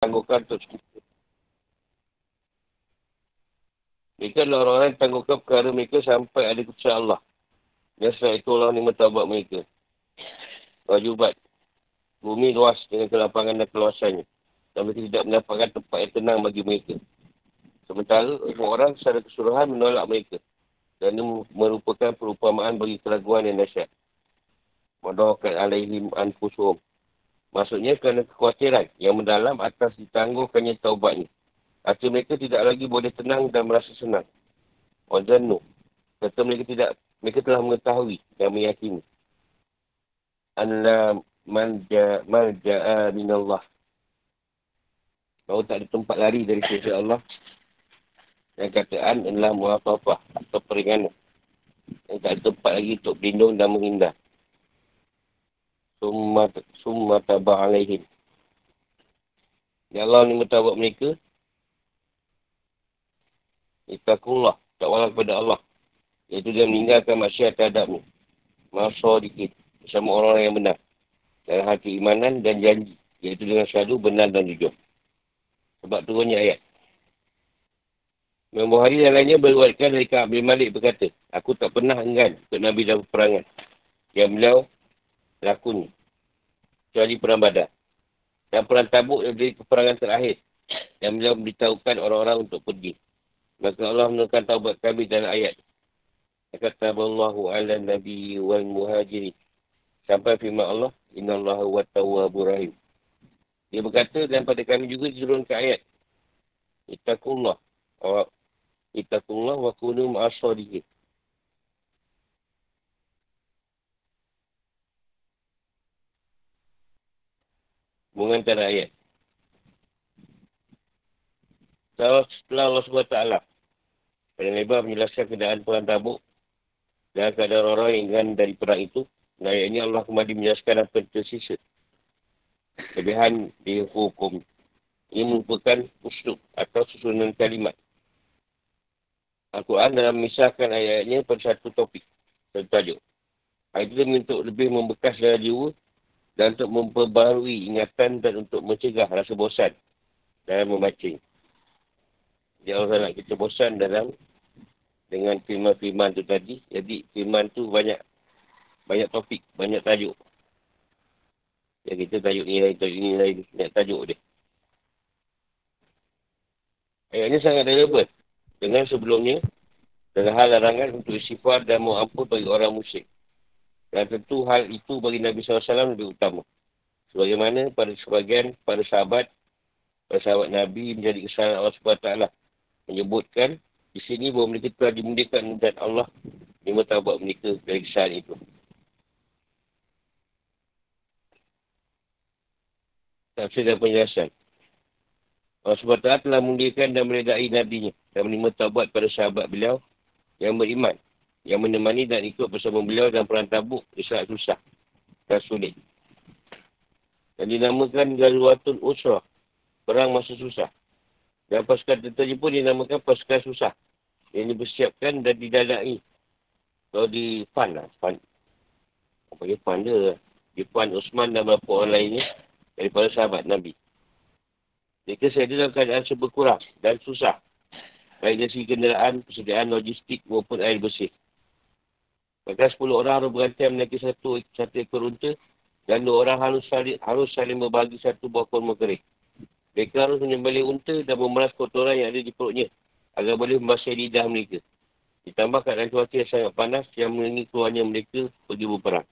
tangguhkan untuk sekutu. Mereka adalah orang-orang yang tangguhkan perkara mereka sampai ada keputusan Allah. Dan setelah itu Allah ni buat mereka. Wajubat. Bumi luas dengan kelapangan dan keluasannya. Dan mereka tidak mendapatkan tempat yang tenang bagi mereka. Sementara orang secara keseluruhan menolak mereka. Dan ini merupakan perumpamaan bagi keraguan yang dahsyat. Madohakat alaihim anfusuhum. Maksudnya kerana kekhawatiran yang mendalam atas ditangguhkannya taubatnya. Arti mereka tidak lagi boleh tenang dan merasa senang. Wazanu. Kata mereka tidak, mereka telah mengetahui dan meyakini. Anla malja, malja'a minallah. Bahawa tak ada tempat lari dari sisi Allah. Yang kataan adalah muafafah atau peringanan. Yang tak ada tempat lagi untuk berlindung dan menghindar. Summa, summa tabah alaihim. Ya Allah ni mentabak mereka Itakullah. Takwalah kepada Allah. Iaitu dia meninggalkan masyarakat terhadapnya. Masa dikit. Bersama orang-orang yang benar. Dalam hati imanan dan janji. Iaitu dengan syadu benar dan jujur. Sebab turunnya ayat. Imam Bukhari dan lainnya berwatkan dari Ka'ab bin Malik berkata, Aku tak pernah enggan untuk Nabi dalam peperangan. Yang beliau lakuni. Kecuali perang badan. Dan perang tabuk dari peperangan terakhir. Yang beliau memberitahukan orang-orang untuk pergi. Maka Allah menurunkan taubat kami dalam ayat. Kata Allah ala Nabi wal muhajirin. Sampai firman Allah. Inna Allah wa tawwabur rahim. Dia berkata dan pada kami juga diturunkan ayat. Itakullah. Itakullah wa kunu Mengantara ayat. Setelah Allah SWT pada lebar menjelaskan keadaan perang tabuk dan keadaan orang yang ingin dari perang itu. Dan ayat ini Allah kembali menjelaskan apa yang tersisa. Kelebihan di hukum. Ini merupakan uslub atau susunan kalimat. Al-Quran dalam memisahkan ayat-ayatnya pada satu topik. Satu tajuk. Ayat itu untuk lebih membekas dalam jiwa dan untuk memperbarui ingatan dan untuk mencegah rasa bosan dalam membaca. Jadi Allah nak kita bosan dalam dengan firman-firman tu tadi. Jadi firman tu banyak banyak topik, banyak tajuk. Ya kita tajuk ni lain, tajuk ni lain, banyak tajuk dia. Ayat ni sangat relevan dengan sebelumnya dalam hal larangan untuk istighfar dan ampun bagi orang musyrik. Dan tentu hal itu bagi Nabi SAW lebih utama. Sebagaimana pada sebagian pada sahabat, pada sahabat Nabi menjadi kesalahan Allah SWT menyebutkan di sini bahawa mereka telah dimundikan dan Allah lima tabat mereka dari kesalahan itu. Tafsir dan penjelasan. Allah SWT telah mundurkan dan meredai Nabi-Nya dan menerima taubat pada sahabat beliau yang beriman, yang menemani dan ikut bersama beliau dalam perang tabuk di saat susah dan sulit. Dan dinamakan Galwatul Usrah, perang masa susah. Dan pasukan tentera pun dinamakan pasukan susah. Yang dipersiapkan dan didalai. Kalau di Fan lah. Fan. Apa dia Fan dia? Di Fan Usman dan beberapa orang lainnya. Daripada sahabat Nabi. Mereka saya dalam keadaan serba kurang dan susah. Baik dari segi kenderaan, persediaan logistik maupun air bersih. Maka 10 orang harus berantai menaiki satu, satu ekor unta dan dua orang harus saling, harus saling berbagi satu buah kurma kering. Mereka harus menyembelih unta dan memeras kotoran yang ada di perutnya agar boleh membasahi lidah mereka. Ditambah keadaan cuaca yang sangat panas yang mengenai keluarnya mereka pergi berperang.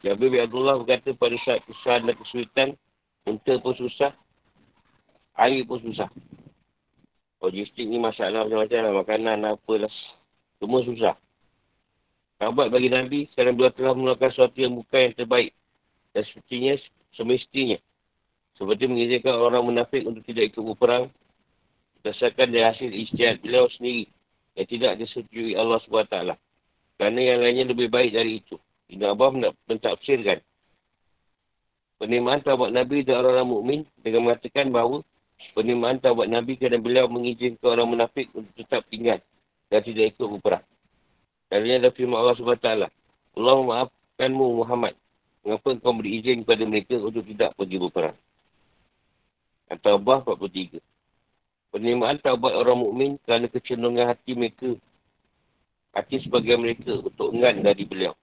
Jabir bin Abdullah berkata pada saat kesusahan dan kesulitan, unta pun susah, air pun susah. Logistik ni masalah macam-macam lah, makanan apa lah. Semua susah. Sahabat bagi Nabi, sekarang beliau telah melakukan sesuatu yang bukan yang terbaik. Dan sepertinya, semestinya, seperti mengizinkan orang munafik untuk tidak ikut berperang. Berdasarkan dari hasil istiad beliau sendiri. Yang tidak disetujui Allah SWT. Kerana yang lainnya lebih baik dari itu. Ibn Abbas nak mentafsirkan. Penerimaan taubat Nabi dan orang-orang mukmin dengan mengatakan bahawa penerimaan taubat Nabi kerana beliau mengizinkan orang munafik untuk tetap tinggal dan tidak ikut berperang. Kerana ada firman Allah SWT. Allah memaafkanmu Muhammad. Mengapa engkau beri izin kepada mereka untuk tidak pergi berperang? At-Taubah 43. Penerimaan taubat orang mukmin kerana kecenderungan hati mereka. Hati sebagian mereka untuk engan dari beliau.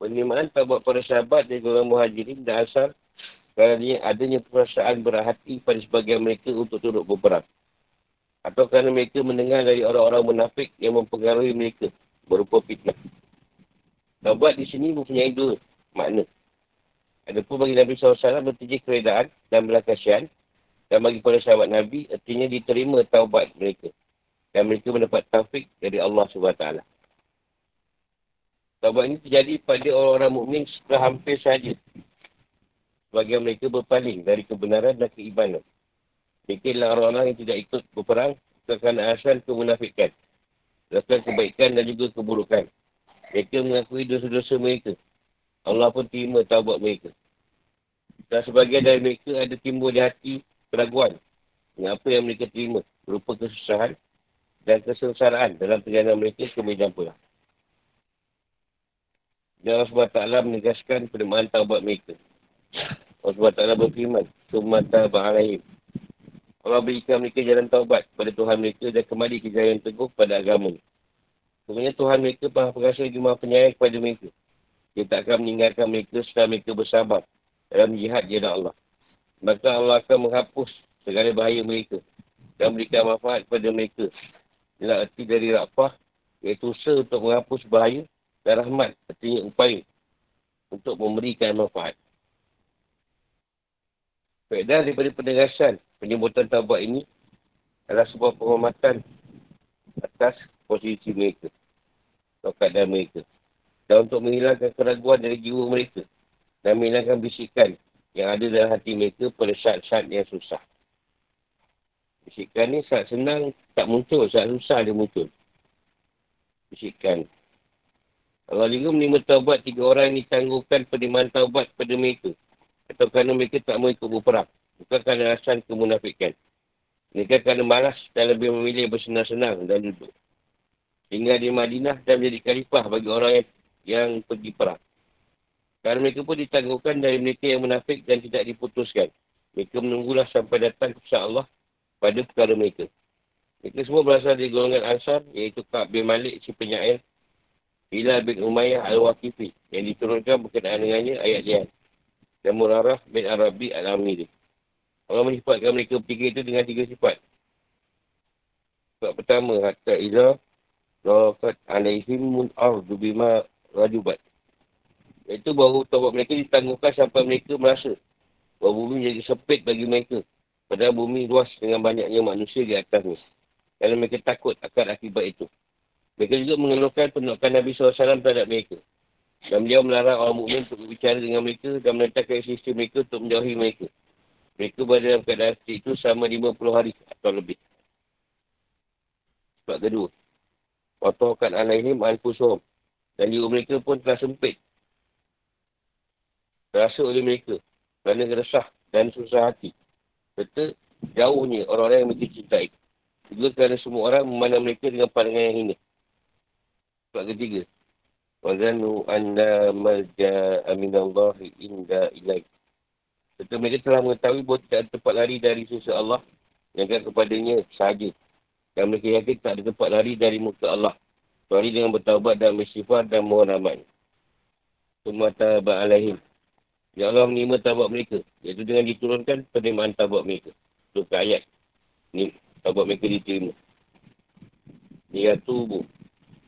Penerimaan taubat para sahabat dan orang muhajirin dan asal kerana adanya perasaan berhati pada sebagian mereka untuk turut berperang. Atau kerana mereka mendengar dari orang-orang munafik yang mempengaruhi mereka berupa fitnah. Taubat di sini mempunyai dua makna. Ada pun bagi Nabi SAW bertujuh keredaan dan belah kasihan. Dan bagi para sahabat Nabi, artinya diterima taubat mereka. Dan mereka mendapat taufik dari Allah SWT. Taubat ini terjadi pada orang-orang mukmin setelah hampir saja. Sebagian mereka berpaling dari kebenaran dan keimanan. Adalah orang-orang yang tidak ikut berperang kerana asal kemunafikan. Lakukan kebaikan dan juga keburukan. Mereka mengakui dosa-dosa mereka. Allah pun terima taubat mereka. Dan sebagian dari mereka ada timbul di hati keraguan dengan apa yang mereka terima berupa kesusahan dan kesengsaraan dalam perjalanan mereka ke medan pulang. Dan Allah SWT menegaskan penerimaan taubat mereka. Allah SWT berfirman, Sumata ba'alaihim. Allah berikan mereka jalan taubat pada Tuhan mereka dan kembali ke jalan teguh pada agama. Sebenarnya Tuhan mereka maha perasa lagi maha penyayang kepada mereka. Dia tak akan meninggalkan mereka setelah mereka bersabar dalam jihad jalan Allah. Maka Allah akan menghapus segala bahaya mereka dan memberikan manfaat kepada mereka. Dalam arti dari rapah, iaitu usaha untuk menghapus bahaya dan rahmat, artinya upaya untuk memberikan manfaat. Faedah daripada penegasan penyebutan tabat ini adalah sebuah penghormatan atas posisi mereka atau keadaan mereka dan untuk menghilangkan keraguan dari jiwa mereka dan menghilangkan bisikan yang ada dalam hati mereka pada saat-saat yang susah. Bisikan ni saat senang tak muncul, saat susah dia muncul. Bisikan. Allah juga menerima taubat tiga orang yang ditangguhkan penerimaan taubat pada mereka. Atau kerana mereka tak mau ikut berperang. Bukan kerana alasan kemunafikan. Mereka kerana malas dan lebih memilih bersenang-senang dan duduk. Tinggal di Madinah dan menjadi khalifah bagi orang yang yang pergi perang. Kerana mereka pun ditangguhkan dari mereka yang munafik dan tidak diputuskan. Mereka menunggulah sampai datang kepada Allah pada perkara mereka. Mereka semua berasal dari golongan Ansar, iaitu Ka'ab bin Malik, si penyair, Hilal bin Umayyah al-Waqifi, yang diturunkan berkenaan dengannya ayat dia. Dan Murarah bin Arabi al-Amiri. Allah menyifatkan mereka bertiga itu dengan tiga sifat. Sifat pertama, hatta iza rafat alaihim mun ardu bima rajubat. Itu baru taubat mereka ditangguhkan sampai mereka merasa bahawa bumi menjadi sempit bagi mereka. Padahal bumi luas dengan banyaknya manusia di atasnya. Kerana mereka takut akan akibat itu. Mereka juga mengeluhkan penolakan Nabi SAW terhadap mereka. Dan beliau melarang orang mukmin untuk berbicara dengan mereka dan menentangkan sistem mereka untuk menjauhi mereka. Mereka berada dalam keadaan itu selama 50 hari atau lebih. Sebab kedua. Watohkan alaihim al-fusuhum. Dan jiwa mereka pun telah sempit. Terasa oleh mereka. Kerana resah dan susah hati. Serta jauhnya orang-orang yang mereka cintai. Juga kerana semua orang memandang mereka dengan pandangan yang hina. Sebab ketiga. Wazanu anda malja aminallahi inda ilaih. Serta mereka telah mengetahui bahawa tidak ada tempat lari dari susah Allah. Yang kepadanya sahaja. Dan mereka yakin tak ada tempat lari dari muka Allah. Kecuali dengan bertawabat dan bersifat dan mohon amat. Semua tabat alaihim. Ya Allah menerima tabat mereka. Iaitu dengan diturunkan penerimaan tabat mereka. Itu ayat. Ni, tabat mereka diterima. Dia tubuh.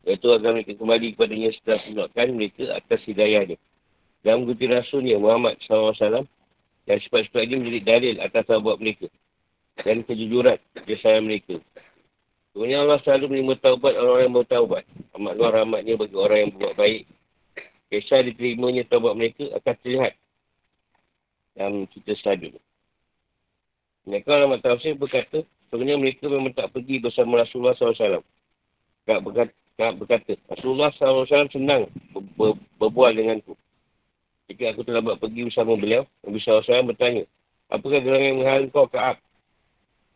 Iaitu agar mereka kembali kepadanya setelah penolakan mereka atas hidayahnya. Dan mengikuti rasulnya Muhammad SAW. Dan sifat-sifat ini menjadi dalil atas tabat mereka. Dan kejujuran kesalahan mereka. Sebenarnya Allah selalu menerima taubat orang yang bertaubat. Amat luar rahmatnya bagi orang yang buat baik. Kisah diterimanya taubat mereka akan terlihat dalam kita selanjutnya. Mereka orang Tafsir berkata, sebenarnya mereka memang tak pergi bersama Rasulullah SAW. Kak berkata, berkata Rasulullah SAW senang ber, ber, berbual denganku. Jika aku telah buat pergi bersama beliau, Nabi SAW bertanya, apakah gerangan yang menghalang kau Ka'ab?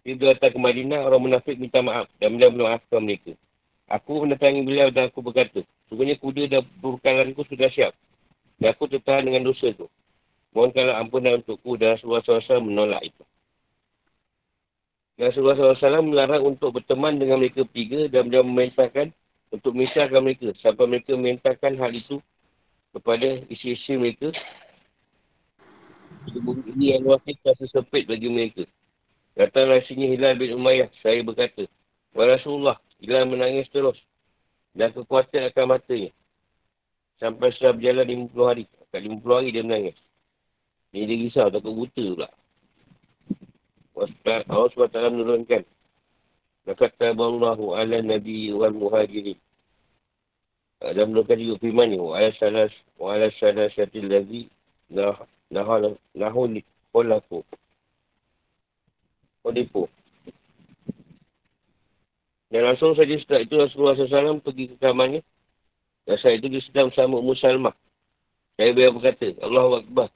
Dia datang ke Madinah, orang munafik minta maaf dan beliau memaafkan mereka. Aku mendatangi beliau dan aku berkata, sebenarnya kuda dan berbekalanku sudah siap. Dan aku tertahan dengan dosa itu. Mohonkanlah ampunan untukku dan Rasulullah SAW menolak itu. Dan Rasulullah SAW melarang untuk berteman dengan mereka bertiga dan beliau memerintahkan untuk memisahkan mereka sampai mereka memintakan hal itu kepada isi-isi mereka. Ini yang wakil terasa sempit bagi mereka. Datanglah sini Hilal bin Umayyah. Saya berkata, Wahai Rasulullah, Hilal menangis terus. Dan kekuatan akan matanya. Sampai setelah berjalan 50 hari. Kat 50 hari dia menangis. Ini dia risau, takut buta pula. Allah SWT menurunkan. Lakat taballahu ala nabi wal muhajirin. Dan menurunkan juga firman ni. Wa ala salas, wa ala salas yatil ladhi nahul kolaku. Kodipo. Dan langsung saja setelah itu Rasulullah SAW pergi ke kamarnya. Dan saat itu dia sedang bersama Ummu Salmah. Saya beliau berkata, Allah Akbar.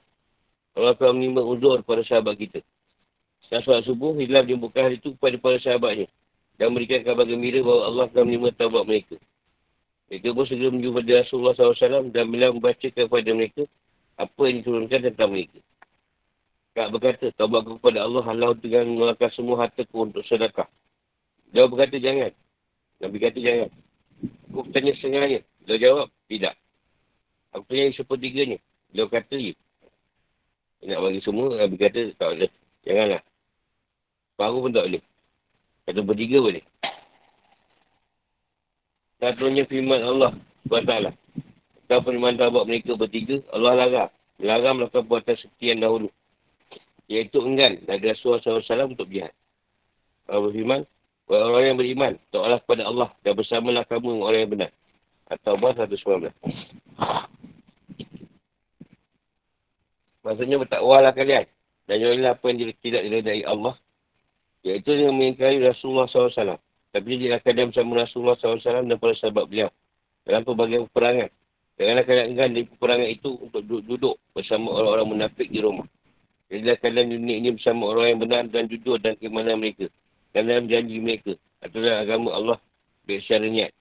Allah telah menimba uzur pada sahabat kita. Setelah solat subuh, Hilal buka hal itu kepada para sahabatnya. Dan memberikan kabar gembira bahawa Allah telah menimba taubat mereka. Mereka pun segera menjumpa Rasulullah SAW dan bila membaca kepada mereka apa yang diturunkan tentang mereka. Kak berkata, taubat kepada Allah, Allah dengan mengeluarkan semua hartaku untuk sedekah. Dia berkata, jangan. Nabi kata, jangan. Aku bertanya setengahnya. Dia jawab, tidak. Aku tanya sepertiganya. Dia kata, ya. Nak bagi semua, Nabi kata tak boleh. Janganlah. Baru pun tak boleh. Kata bertiga boleh. Satunya firman Allah SWT. Kau firman tabak mereka bertiga, Allah larang. Larang melakukan buatan yang dahulu. Iaitu enggan dari Rasulullah SAW untuk jihad. Allah berfirman, orang yang beriman, taklah kepada Allah dan bersamalah kamu orang yang benar. Atau Bah 119. Maksudnya bertakwalah kalian. Dan jauhilah apa yang tidak diredai Allah. Iaitu yang mengingkari Rasulullah SAW. Tapi dia akan diam bersama Rasulullah SAW dan para sahabat beliau. Dalam pelbagai peperangan. Janganlah kalian enggan dari peperangan itu untuk duduk, bersama orang-orang munafik di rumah. Jadilah kalian dunia ini bersama orang yang benar dan jujur dan keimanan mereka. Dan dalam janji mereka. Atau dalam agama Allah. Baik secara niat.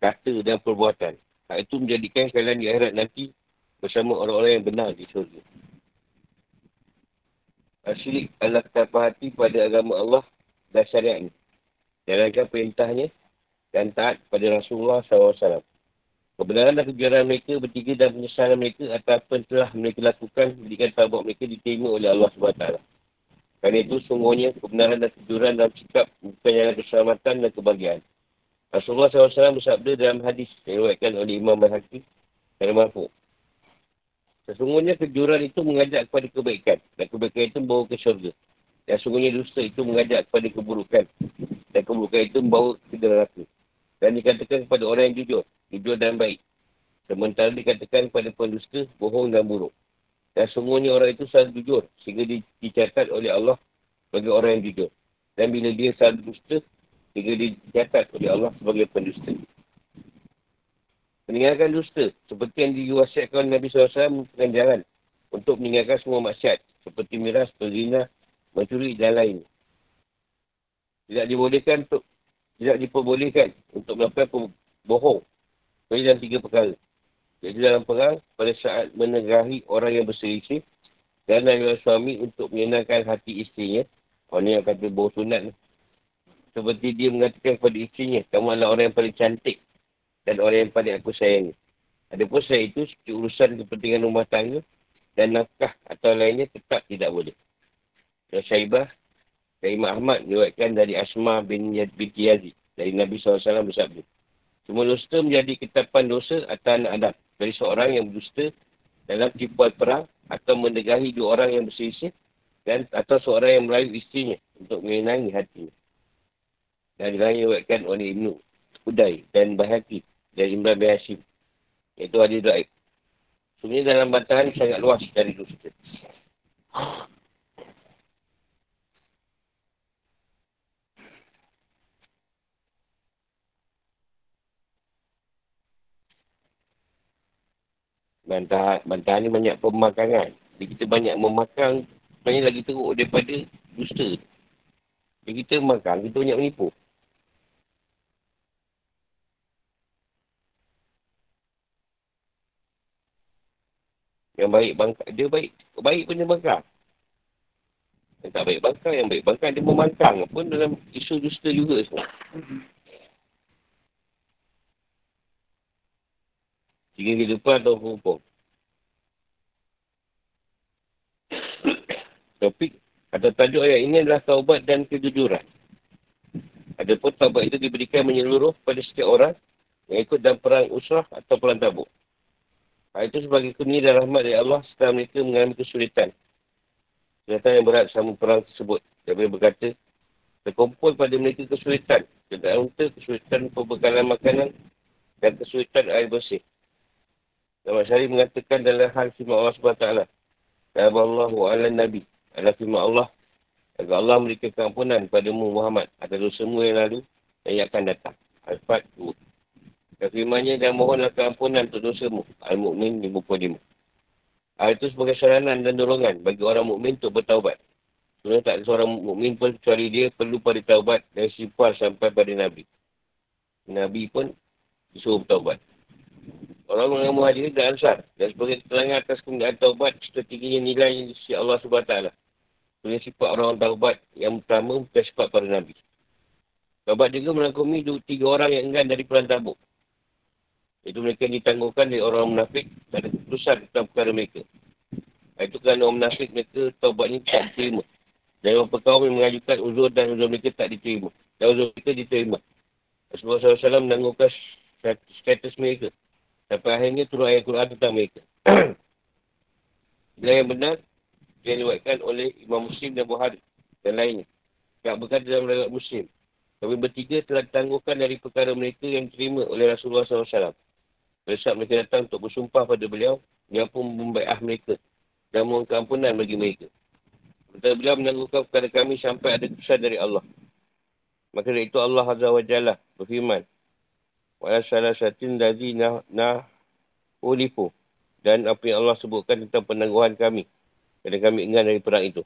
Kata dan perbuatan. Itu menjadikan kalian di akhirat nanti bersama orang-orang yang benar di syurga. Asyirik adalah ketapa hati pada agama Allah dan syariat ini. Jalankan perintahnya dan taat pada Rasulullah SAW. Kebenaran dan kejuaraan mereka bertiga dan penyesalan mereka atas apa yang telah mereka lakukan berikan tabak mereka diterima oleh Allah SWT. Kerana itu sungguhnya kebenaran dan kejuaraan dalam sikap bukan jalan keselamatan dan kebahagiaan. Rasulullah SAW bersabda dalam hadis yang oleh Imam Al-Hakim dan Mahfud. Sesungguhnya kejuran itu mengajak kepada kebaikan. Dan kebaikan itu membawa ke syurga. Dan sesungguhnya dusta itu mengajak kepada keburukan. Dan keburukan itu membawa ke neraka. Dan dikatakan kepada orang yang jujur. Jujur dan baik. Sementara dikatakan kepada pendusta, bohong dan buruk. Dan sesungguhnya orang itu selalu jujur. Sehingga dicatat oleh Allah sebagai orang yang jujur. Dan bila dia selalu dusta, sehingga dicatat oleh Allah sebagai pendusta meninggalkan dusta seperti yang diwasiatkan Nabi SAW dengan jalan untuk meninggalkan semua maksiat seperti miras, berzina, mencuri dan lain. Tidak dibolehkan untuk tidak diperbolehkan untuk melakukan bohong. Kecuali dalam tiga perkara. Jadi dalam perang, pada saat menegahi orang yang berselisih dan dari suami untuk menyenangkan hati isterinya. Orang ni yang kata bohong sunat. Seperti dia mengatakan kepada isterinya, kamu adalah orang yang paling cantik dan orang yang paling aku sayangi. Ada pun saya itu seperti urusan kepentingan rumah tangga dan nafkah atau lainnya tetap tidak boleh. Dan Syaibah dari Imam Ahmad diwakilkan dari Asma bin binti Yazid dari Nabi SAW bersabda. Semua dusta menjadi ketapan dosa atas anak Adam dari seorang yang berdusta dalam tipuan perang atau mendegahi dua orang yang berselisih dan atau seorang yang melayu istrinya untuk menyenangi hatinya. Dan diwakilkan oleh Ibnu Udai dan Bahaki dari Imran bin Hashim. Iaitu hadis Daib. Sebenarnya dalam bantahan sangat luas dari dusta. Bantahan, bantahan ni banyak pemakangan. Jadi kita banyak memakan, banyak lagi teruk daripada dusta. Jadi kita makan, kita banyak menipu. Yang baik bangkang. Dia baik. Baik pun dia bangkang. Yang tak baik bangkang. Yang baik bangkang dia membangkang. Pun dalam isu dusta juga semua. Tiga kehidupan atau hukum. Topik atau tajuk ayat ini adalah taubat dan kejujuran. Adapun taubat itu diberikan menyeluruh pada setiap orang yang ikut dalam perang usrah atau perang tabuk. Hal itu sebagai kurnia dan rahmat dari Allah setelah mereka mengalami kesulitan. Kesulitan yang berat sama perang tersebut. Dia berkata, terkumpul pada mereka kesulitan. Keadaan unta, kesulitan perbekalan makanan dan kesulitan air bersih. Nama Syari mengatakan dalam hal firman Allah SWT. Dalam Allah Nabi adalah firman Allah agar Allah memberikan keampunan mu Muhammad atas dosamu yang lalu dan yang akan datang. Al-Fat Dan firmannya dan mohonlah keampunan untuk dosamu. Al-Mu'min 55. Hal itu sebagai saranan dan dorongan bagi orang mukmin untuk bertaubat. Sebenarnya tak ada seorang mukmin pun kecuali dia perlu pada taubat dan sifar sampai pada Nabi. Nabi pun disuruh bertaubat. Orang yang muhajirin dan ansar. Dan sebagai keterangan atas kemudian taubat, serta tingginya nilai si Allah SWT. Sebenarnya sifat orang taubat yang pertama bukan sifat para Nabi. Taubat juga melakumi dua, tiga orang yang enggan dari perang tabuk. Itu mereka ditangguhkan dari orang munafik dan ada keputusan tentang perkara mereka. Itu kerana orang munafik mereka taubat ini tak diterima. Dan orang perkaum yang mengajukan uzur dan uzur mereka tak diterima. Dan uzur mereka diterima. Rasulullah SAW menanggungkan status mereka. Sampai akhirnya turun ayat Quran tentang mereka. Bila yang benar, dia diwakilkan oleh Imam Muslim dan Buhari dan lainnya. Tak berkata dalam rakyat Muslim. Kami bertiga telah ditangguhkan dari perkara mereka yang diterima oleh Rasulullah SAW. Pada saat mereka datang untuk bersumpah pada beliau, dia pun membaiah mereka dan mohon keampunan bagi mereka. Sementara beliau menangguhkan perkara kami sampai ada keputusan dari Allah. Maka dari itu Allah Azza wa Jalla berfirman, Wala salah satin dari nah, nah ulifu. Dan apa yang Allah sebutkan tentang penangguhan kami. Kerana kami ingat dari perang itu.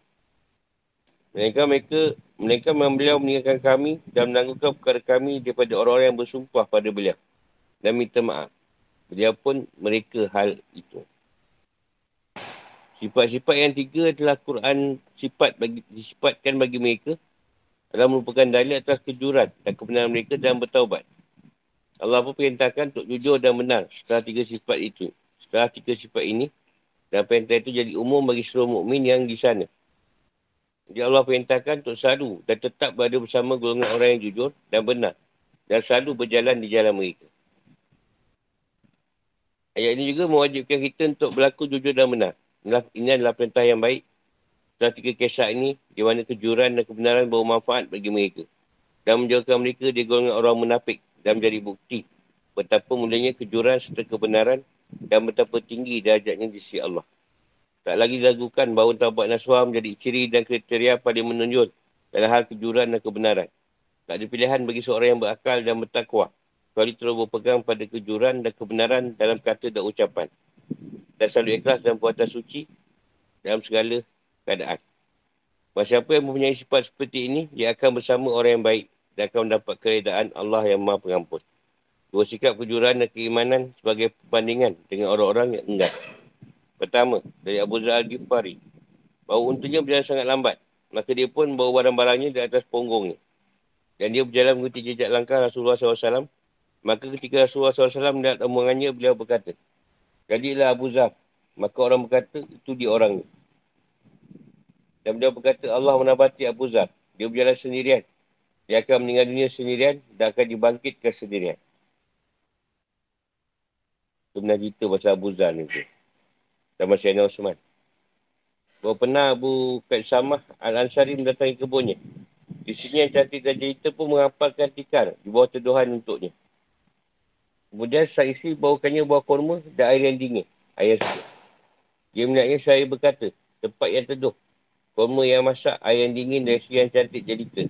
Mereka mereka mereka beliau meninggalkan kami dan menangguhkan perkara kami daripada orang-orang yang bersumpah pada beliau. Dan minta maaf. Beliau pun mereka hal itu. Sifat-sifat yang tiga adalah Quran sifat bagi, disifatkan bagi mereka adalah merupakan dalil atas kejuran dan kebenaran mereka dalam bertaubat. Allah pun perintahkan untuk jujur dan benar setelah tiga sifat itu. Setelah tiga sifat ini, dan perintah itu jadi umum bagi seluruh mukmin yang di sana. Jadi Allah perintahkan untuk selalu dan tetap berada bersama golongan orang yang jujur dan benar. Dan selalu berjalan di jalan mereka. Ayat ini juga mewajibkan kita untuk berlaku jujur dan benar. Ini adalah perintah yang baik. Setelah tiga kisah ini, di mana kejuran dan kebenaran bermanfaat bagi mereka. Dan menjauhkan mereka di golongan orang munafik dan menjadi bukti betapa mulanya kejuran serta kebenaran dan betapa tinggi derajatnya di sisi Allah. Tak lagi diragukan bahawa taubat nasuha menjadi ciri dan kriteria paling menunjuk dalam hal kejuran dan kebenaran. Tak ada pilihan bagi seorang yang berakal dan bertakwa. Kecuali terus berpegang pada kejuran dan kebenaran dalam kata dan ucapan. Dan selalu ikhlas dan puatan suci dalam segala keadaan. Siapa yang mempunyai sifat seperti ini, dia akan bersama orang yang baik dan akan mendapat keredaan Allah yang maha pengampun. Dua sikap kejuran dan keimanan sebagai perbandingan dengan orang-orang yang enggan. Pertama, dari Abu Zahal Ghifari. Bahawa untungnya berjalan sangat lambat. Maka dia pun bawa barang-barangnya di atas ponggongnya. Dan dia berjalan mengikuti jejak langkah Rasulullah SAW. Maka ketika Rasulullah SAW melihat omongannya, beliau berkata, Jadilah Abu Zahal. Maka orang berkata, itu dia orangnya. Dan beliau berkata, Allah menabati Abu Zahal. Dia berjalan sendirian. Dia akan meninggal dunia sendirian dan akan dibangkitkan sendirian. Itu benar cerita pasal Abu Zan itu. Sama Syahina Osman. Bahawa pernah Abu Samah Al-Ansari mendatangi kebunnya. Di sini yang cantik dan cerita pun menghapalkan tikar di bawah teduhan untuknya. Kemudian saya isi bawakannya buah kurma dan air yang dingin. Air sejuk. Dia melihatnya saya berkata, tempat yang teduh. Kurma yang masak, air yang dingin dan isi yang cantik jelita.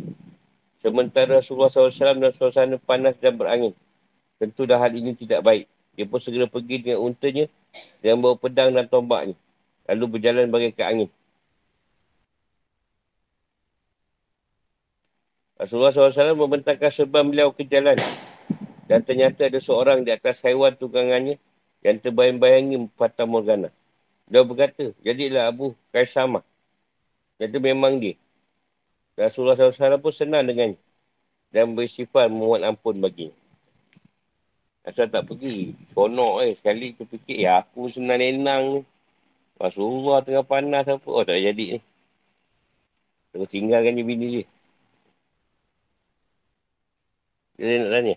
Sementara Rasulullah SAW dan suasana panas dan berangin. Tentu dah hal ini tidak baik. Dia pun segera pergi dengan untanya dan bawa pedang dan tombaknya. Lalu berjalan bagi ke angin. Rasulullah SAW membentangkan sebab beliau ke jalan. Dan ternyata ada seorang di atas haiwan tunggangannya yang terbayang-bayangi Fata Morgana. Dia berkata, jadilah Abu Kaisamah. Itu memang dia. Rasulullah SAW pun senang dengannya. Dan bersifat memohon ampun bagi. Asal tak pergi. Konok eh. Sekali tu fikir, ya aku senang nenang ni. Rasulullah tengah panas apa. Oh tak jadi ni. Terus tinggalkan je bini dia. Dia nak tanya.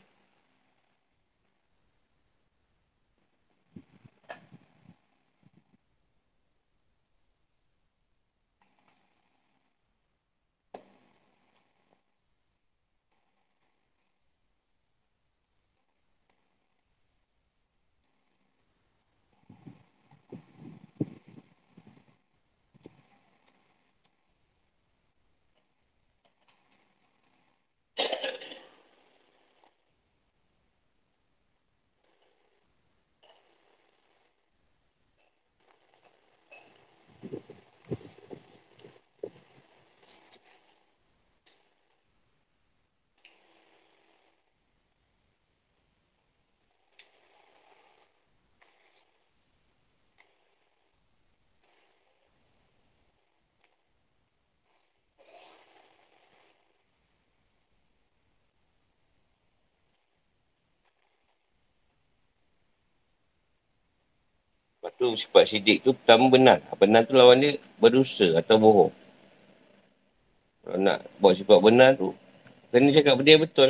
Tu sifat sidik tu pertama benar. Benar tu lawan dia berdosa atau bohong. Kalau nak buat sifat benar tu, kena cakap benda yang betul.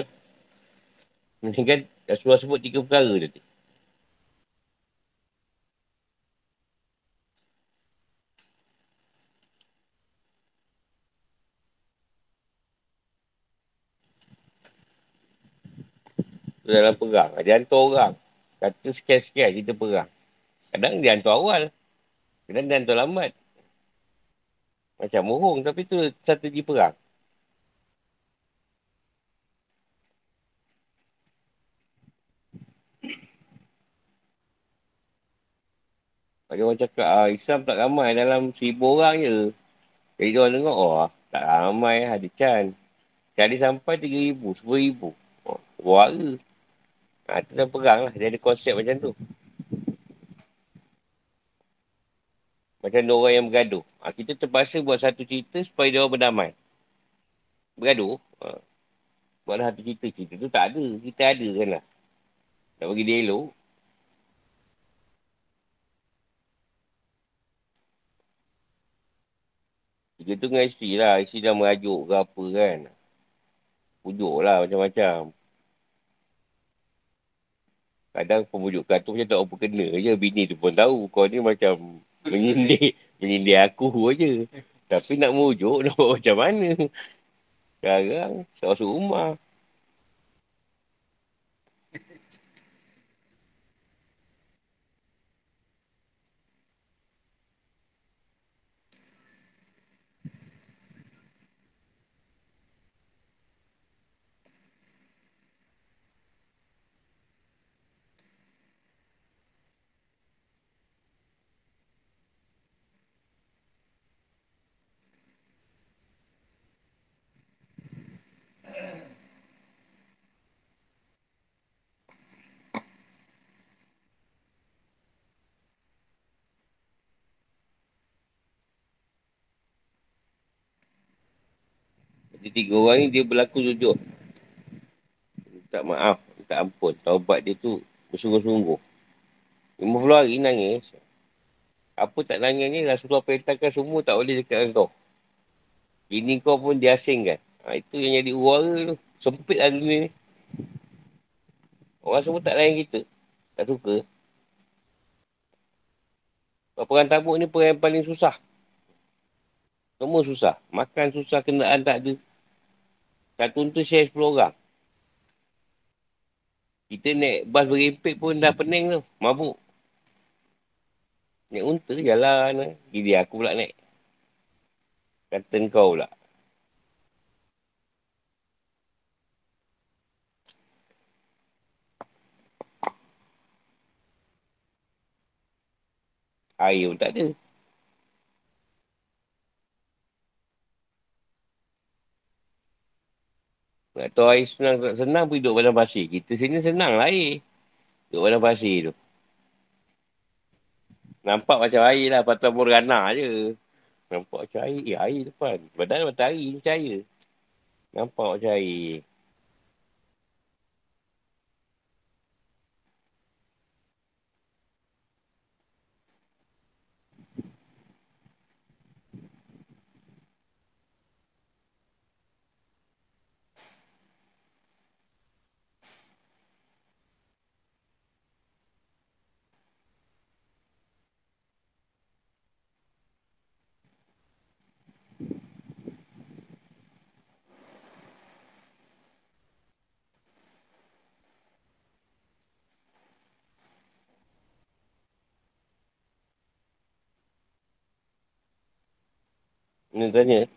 Kan Rasulullah sebut tiga perkara tadi. dalam perang. Dia hantar orang. Kata sekian-sekian kita perang. Kadang dia hantar awal. Kadang dia hantar lambat. Macam bohong tapi tu strategi perang. Bagi orang cakap, ah, Islam tak ramai dalam seribu orang je. Jadi orang tengok, oh tak ramai ada can. Kali sampai tiga ribu, sepuluh ribu. Oh, warga. Ha, tu dah perang lah. Dia ada konsep macam tu. Macam ada orang yang bergaduh. Ha, kita terpaksa buat satu cerita supaya dia orang berdamai. Bergaduh. Ha. Buatlah satu cerita. Cerita tu tak ada. Kita ada kan lah. Tak bagi dia elok. Kita tu dengan isteri lah. Isteri dah merajuk ke apa kan. Pujuk lah macam-macam. Kadang pemujukan tu macam tak apa kena je. Bini tu pun tahu. Kau ni macam Menyindir. Menyindir aku je. Tapi nak mujuk, nak buat macam mana? Sekarang, seorang rumah. Tiga orang ni dia berlaku jujur. Tak maaf, tak ampun. Taubat dia tu bersungguh-sungguh. 50 hari nangis. Apa tak nangis ni Rasulullah perintahkan semua tak boleh dekat dengan kau. Ini kau pun diasingkan. Ha, itu yang jadi uara tu. Sempit lah dunia ni. Orang semua tak layan kita. Tak suka. Perang tabuk ni perang yang paling susah. Semua susah. Makan susah, kenderaan tak ada. Satu untuk share 10 orang. Kita naik bas berimpit pun dah pening tu. Mabuk. Naik unta jalan. Gini aku pula naik. Kata kau pula. Air pun tak ada. Nak tahu air senang tak senang pun duduk dalam pasir. Kita sini senang lah air. Duduk dalam pasir tu. Nampak macam air lah. Patah Morgana je. Nampak macam air. Eh, air depan. Padahal matahari ni cahaya. Nampak macam air. Ni tanya.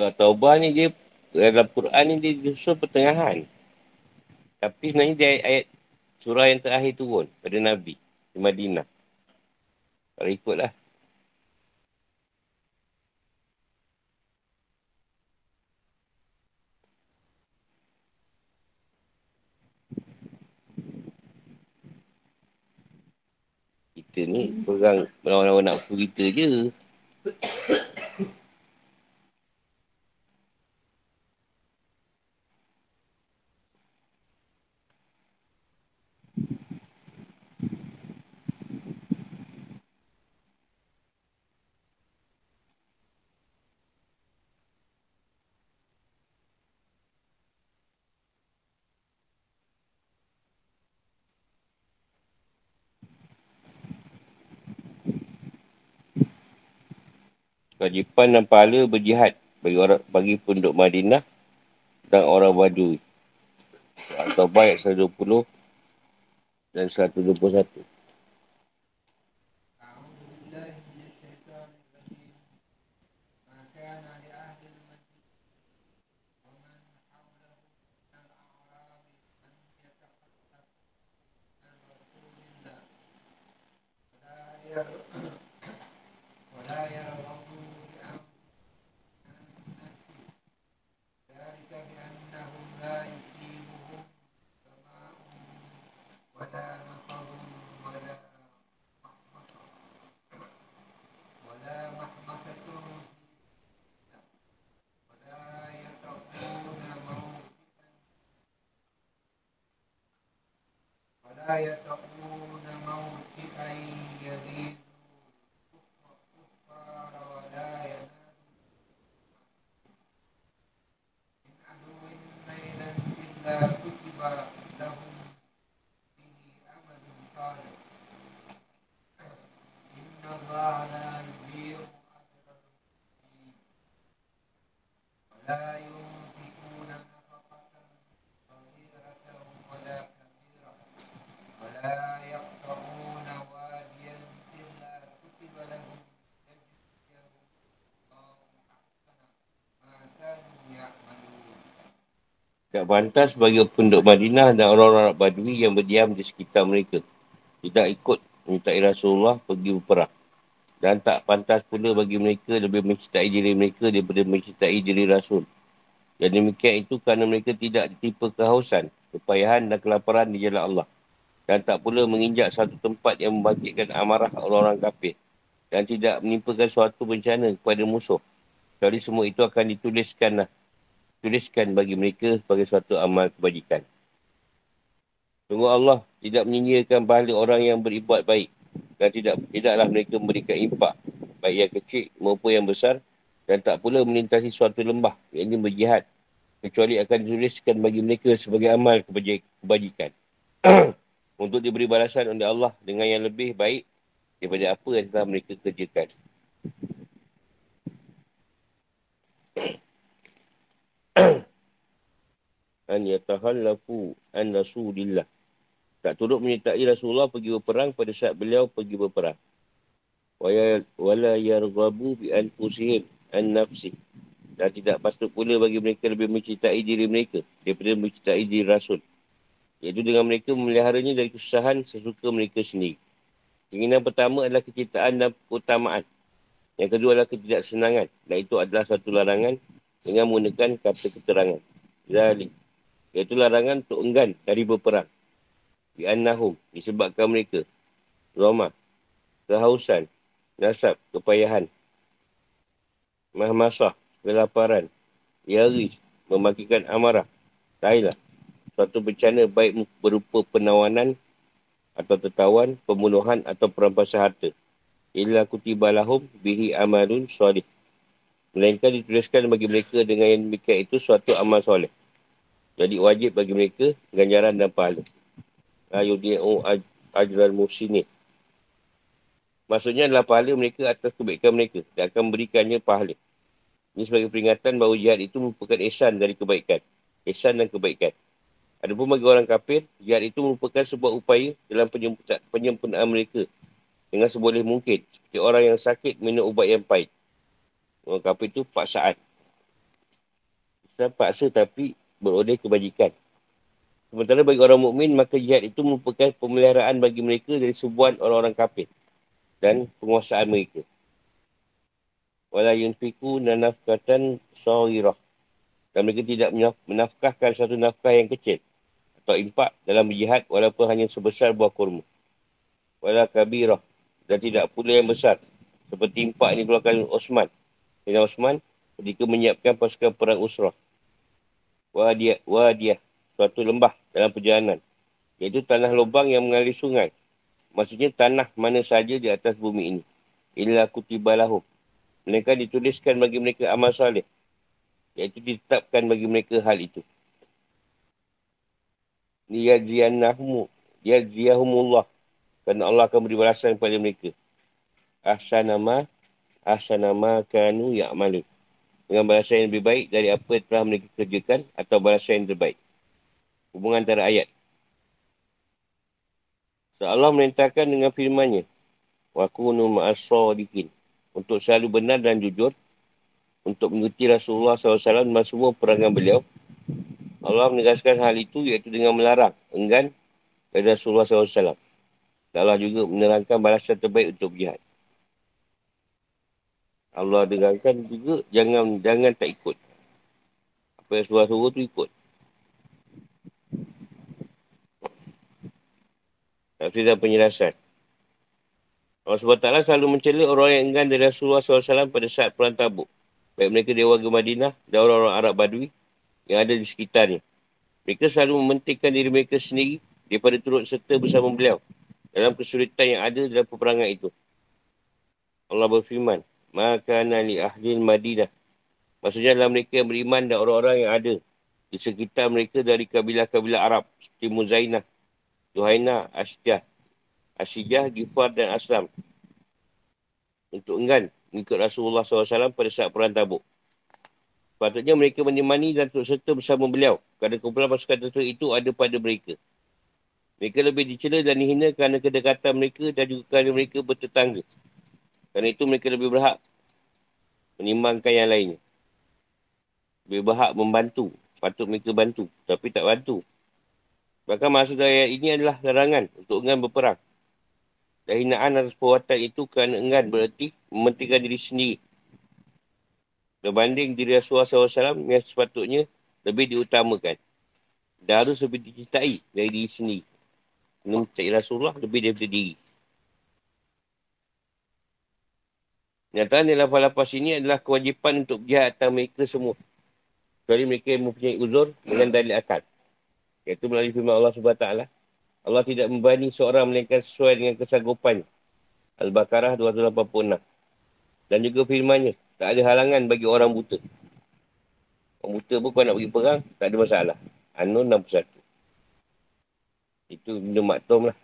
Surah Taubah ni dia, dalam Quran ni dia disusun pertengahan. Tapi sebenarnya dia ayat, surah yang terakhir turun pada Nabi di Madinah. Kalau ikutlah. Kita ni orang orang nak kita je. Kewajipan dan pahala berjihad bagi orang bagi penduduk Madinah dan orang Badui. Atau baik 120 dan 121. Tak pantas bagi penduduk Madinah dan orang-orang Badui yang berdiam di sekitar mereka. Tidak ikut minta Rasulullah pergi berperang. Dan tak pantas pula bagi mereka lebih mencintai diri mereka daripada mencintai diri Rasul. Dan demikian itu kerana mereka tidak ditipu kehausan, kepayahan dan kelaparan di jalan Allah. Dan tak pula menginjak satu tempat yang membangkitkan amarah orang-orang kafir. Dan tidak menimpakan suatu bencana kepada musuh. Jadi semua itu akan dituliskan tuliskan bagi mereka sebagai suatu amal kebajikan. Tunggu Allah tidak menyinyikan pahala orang yang beribuat baik dan tidak tidaklah mereka memberikan impak baik yang kecil maupun yang besar dan tak pula melintasi suatu lembah yang ini berjihad kecuali akan dituliskan bagi mereka sebagai amal kebajikan. untuk diberi balasan oleh Allah dengan yang lebih baik daripada apa yang telah mereka kerjakan. An yatahallafu an rasulillah. Tak turut menyertai Rasulullah pergi berperang pada saat beliau pergi berperang. Wala yarghabu bi anfusihim an nafsi. Dan tidak patut pula bagi mereka lebih mencintai diri mereka daripada mencintai diri Rasul. Iaitu dengan mereka memeliharanya dari kesusahan sesuka mereka sendiri. Keinginan pertama adalah kecintaan dan keutamaan. Yang kedua adalah ketidaksenangan. Dan itu adalah satu larangan dengan menggunakan kata keterangan. Zalik. Iaitu larangan untuk enggan dari berperang. Di annahum. Disebabkan mereka. Roma. Kehausan. Nasab. Kepayahan. Mahmasah. Kelaparan. Yaris. Memakikan amarah. Tailah. Suatu bencana baik berupa penawanan atau tertawan, pembunuhan atau perampasan harta. Illa kutibalahum bihi amalun solih. Melainkan dituliskan bagi mereka dengan yang demikian itu suatu amal soleh. Jadi wajib bagi mereka ganjaran dan pahala. Ayudi'u ajral musini. Maksudnya adalah pahala mereka atas kebaikan mereka. Dan akan memberikannya pahala. Ini sebagai peringatan bahawa jihad itu merupakan ihsan dari kebaikan. Ihsan dan kebaikan. Adapun bagi orang kafir, jihad itu merupakan sebuah upaya dalam penyempurnaan mereka. Dengan seboleh mungkin. Seperti orang yang sakit minum ubat yang pahit. Orang kafir itu paksaan. Kita paksa tapi beroleh kebajikan. Sementara bagi orang mukmin maka jihad itu merupakan pemeliharaan bagi mereka dari sebuah orang-orang kafir dan penguasaan mereka. Wala yunfiku nanafkatan sawirah. Dan mereka tidak menafkahkan satu nafkah yang kecil atau impak dalam jihad walaupun hanya sebesar buah kurma. Wala kabirah. Dan tidak pula yang besar. Seperti impak ini keluarkan Osman. Sayyidina Osman ketika menyiapkan pasukan perang Usrah wadiah, wadiah, suatu lembah dalam perjalanan. Iaitu tanah lubang yang mengalir sungai. Maksudnya tanah mana saja di atas bumi ini. Illa kutibalahum. Mereka dituliskan bagi mereka amal salih. Iaitu ditetapkan bagi mereka hal itu. Niyadiyanahumu. Yadiyahumullah. Kerana Allah akan beri balasan kepada mereka. Ahsanama. Ahsanama kanu ya'maluk dengan balasan yang lebih baik dari apa yang telah mereka kerjakan atau balasan yang terbaik. Hubungan antara ayat. So, Allah merintahkan dengan firmannya. Wa kunu ma'asadikin. Untuk selalu benar dan jujur. Untuk mengikuti Rasulullah SAW dalam semua perangan beliau. Allah menegaskan hal itu iaitu dengan melarang. Enggan dari Rasulullah SAW. Allah juga menerangkan balasan terbaik untuk jihad. Allah dengarkan juga jangan jangan tak ikut. Apa yang suruh-suruh tu ikut. Tafsir dan penjelasan. Allah SWT selalu mencela orang yang enggan dari Rasulullah SAW pada saat perang tabuk. Baik mereka di warga Madinah dan orang-orang Arab Badui yang ada di sekitarnya. Mereka selalu mementingkan diri mereka sendiri daripada turut serta bersama beliau dalam kesulitan yang ada dalam peperangan itu. Allah berfirman, maka nali ahli Madinah. Maksudnya dalam mereka yang beriman dan orang-orang yang ada di sekitar mereka dari kabilah-kabilah Arab seperti Muzainah, Tuhaina, Asyjah, Asyjah, Gifar dan Aslam. Untuk enggan mengikut Rasulullah SAW pada saat perang tabuk. Patutnya mereka menemani dan untuk serta bersama beliau kerana kumpulan pasukan tersebut itu ada pada mereka. Mereka lebih dicela dan dihina kerana kedekatan mereka dan juga kerana mereka bertetangga. Kerana itu mereka lebih berhak menimbangkan yang lainnya. Lebih berhak membantu. Patut mereka bantu. Tapi tak bantu. Bahkan maksud ayat ini adalah larangan untuk enggan berperang. Dan hinaan atas perbuatan itu kerana enggan berarti mementingkan diri sendiri. Berbanding diri Rasulullah SAW yang sepatutnya lebih diutamakan. Dan harus lebih dicintai dari diri sendiri. Mencintai Rasulullah lebih daripada diri. Nyatanya lapas-lapas ini adalah kewajipan untuk jihad atas mereka semua. Kecuali mereka yang mempunyai uzur dengan dalil akal. Iaitu melalui firman Allah SWT. Allah tidak membani seorang melainkan sesuai dengan kesanggupan. Al-Baqarah 286. Dan juga firmannya. Tak ada halangan bagi orang buta. Orang buta pun kau nak pergi perang, tak ada masalah. Anun 61. Itu benda maktum lah.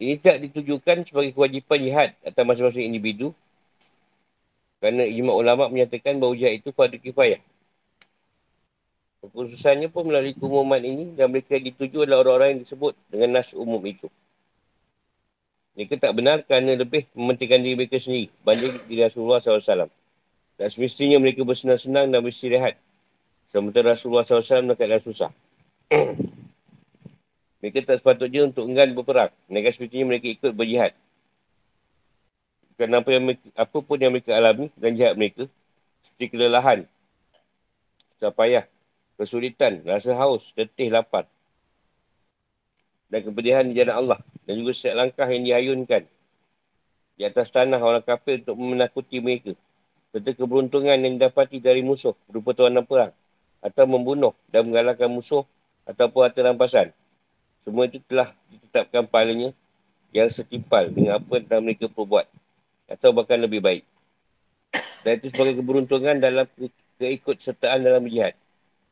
Ini tak ditujukan sebagai kewajipan jihad atas masing-masing individu. Kerana ijma ulama' menyatakan bahawa jihad itu pada kifayah. Kekhususannya pun melalui keumuman ini dan mereka dituju adalah orang-orang yang disebut dengan nas umum itu. Mereka tak benar kerana lebih mementingkan diri mereka sendiri banding diri Rasulullah SAW. Dan semestinya mereka bersenang-senang dan beristirahat. Sementara Rasulullah SAW nak keadaan susah. mereka tak sepatutnya untuk enggan berperang. Mereka semestinya mereka ikut berjihad. Apa, yang mereka, apa pun yang mereka alami dan jihad mereka, seperti kelelahan, payah, kesulitan, rasa haus, letih, lapar. Dan kepedihan di jalan Allah. Dan juga setiap langkah yang dihayunkan di atas tanah orang kafir untuk menakuti mereka. Serta keberuntungan yang didapati dari musuh berupa tawanan perang. Atau membunuh dan mengalahkan musuh ataupun harta rampasan. Semua itu telah ditetapkan pahalanya yang setimpal dengan apa yang mereka perbuat. Atau bahkan lebih baik. Dan itu sebagai keberuntungan dalam keikut sertaan dalam jihad.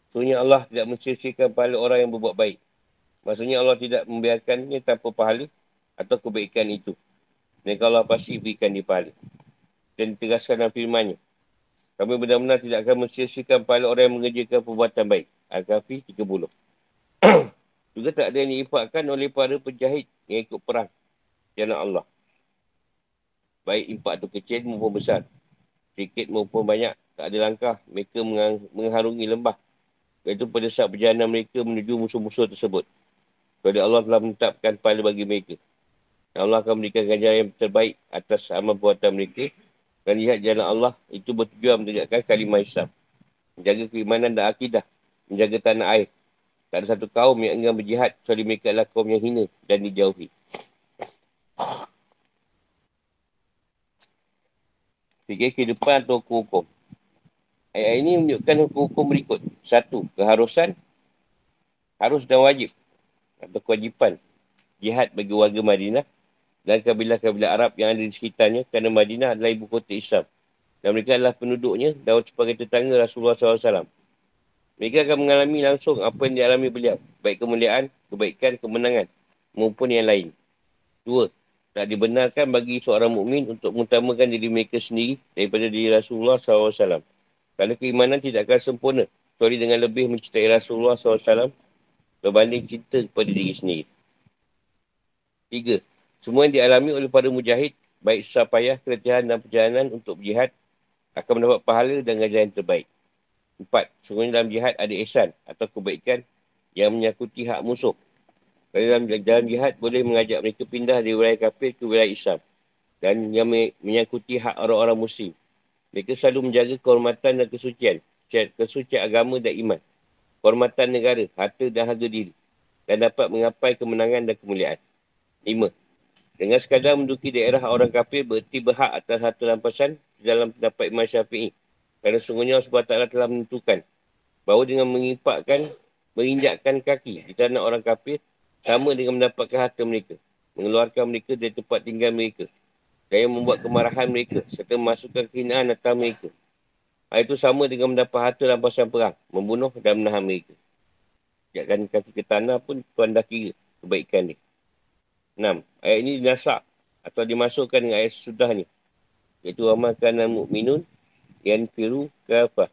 Sebenarnya Allah tidak mensyirkan pahala orang yang berbuat baik. Maksudnya Allah tidak membiarkannya tanpa pahala atau kebaikan itu. Kalau Allah pasti berikan di pahala. Dan ditegaskan dalam firmannya. Kami benar-benar tidak akan mensyirkan pahala orang yang mengerjakan perbuatan baik. Al-Kahfi 30. Juga tak ada yang diimpakkan oleh para penjahit yang ikut perang. Jalan Allah. Baik impak tu kecil maupun besar. Sedikit maupun banyak. Tak ada langkah mereka mengharungi lembah Iaitu pada saat perjalanan mereka menuju musuh-musuh tersebut. Kepada Allah telah menetapkan pahala bagi mereka. Allah akan memberikan ganjaran yang terbaik atas amal buatan mereka. Dan lihat jalan Allah itu bertujuan menegakkan kalimah Islam. Menjaga keimanan dan akidah. Menjaga tanah air. Tak ada satu kaum yang enggan berjihad kecuali mereka adalah kaum yang hina dan dijauhi. Fikir kehidupan atau hukum-hukum. Ayat ini menunjukkan hukum-hukum berikut. Satu, keharusan. Harus dan wajib. Atau kewajipan. Jihad bagi warga Madinah. Dan kabilah-kabilah Arab yang ada di sekitarnya. Kerana Madinah adalah ibu kota Islam. Dan mereka adalah penduduknya. Dan sebagai tetangga Rasulullah SAW. Mereka akan mengalami langsung apa yang dialami beliau. Baik kemuliaan, kebaikan, kemenangan. Maupun yang lain. Dua, tak dibenarkan bagi seorang mukmin untuk mengutamakan diri mereka sendiri daripada diri Rasulullah SAW. Kerana keimanan tidak akan sempurna. Kecuali dengan lebih mencintai Rasulullah SAW berbanding cinta kepada diri sendiri. Tiga. Semua yang dialami oleh para mujahid, baik susah payah, keletihan dan perjalanan untuk berjihad, akan mendapat pahala dan gajaran yang terbaik. Empat. Semuanya dalam jihad ada ihsan atau kebaikan yang menyakuti hak musuh. Dalam jalan jihad boleh mengajak mereka pindah dari wilayah kafir ke wilayah Islam. Dan yang menyakuti hak orang-orang muslim. Mereka selalu menjaga kehormatan dan kesucian. Kesucian agama dan iman. Kehormatan negara, harta dan harga diri. Dan dapat mengapai kemenangan dan kemuliaan. Lima. Dengan sekadar menduki daerah orang kafir berarti berhak atas harta rampasan dalam pendapat Imam Syafi'i. Kerana sungguhnya Allah SWT telah menentukan bahawa dengan mengimpakkan, menginjakkan kaki di tanah orang kafir sama dengan mendapatkan harta mereka. Mengeluarkan mereka dari tempat tinggal mereka dan yang membuat kemarahan mereka serta memasukkan kehinaan atas mereka. Hal itu sama dengan mendapat harta rampasan perang, membunuh dan menahan mereka. Sekejapkan kaki ke tanah pun Tuhan dah kira kebaikan dia. Enam, ayat ini dinasak atau dimasukkan dengan ayat sesudahnya. Iaitu amalkan mu'minun yang firu kafah.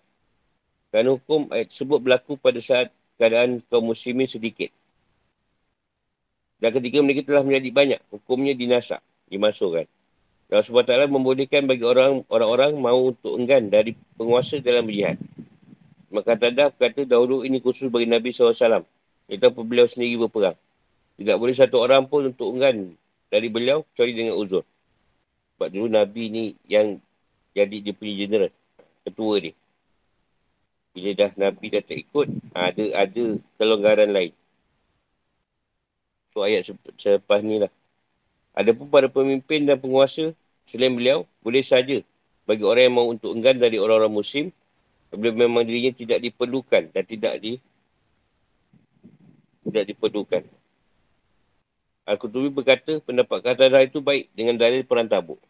Kerana hukum ayat tersebut berlaku pada saat keadaan kaum muslimin sedikit. Dan ketika mereka telah menjadi banyak, hukumnya dinasak, dimasukkan. Allah SWT membolehkan bagi orang orang mahu untuk enggan dari penguasa dalam berjihad. Maka Tadah berkata dahulu ini khusus bagi Nabi SAW. Itu apa beliau sendiri berperang. Tidak boleh satu orang pun untuk enggan dari beliau kecuali dengan uzur. Sebab dulu Nabi ni yang jadi dia punya general. Ketua dia. Bila dah Nabi dah tak ikut, ada ada kelonggaran lain. So ayat selepas ni lah. Adapun para pemimpin dan penguasa selain beliau, boleh saja bagi orang yang mahu untuk enggan dari orang-orang muslim, apabila memang dirinya tidak diperlukan dan tidak di tidak diperlukan. Al-Qutubi berkata, pendapat kata itu baik dengan dalil perang tabuk.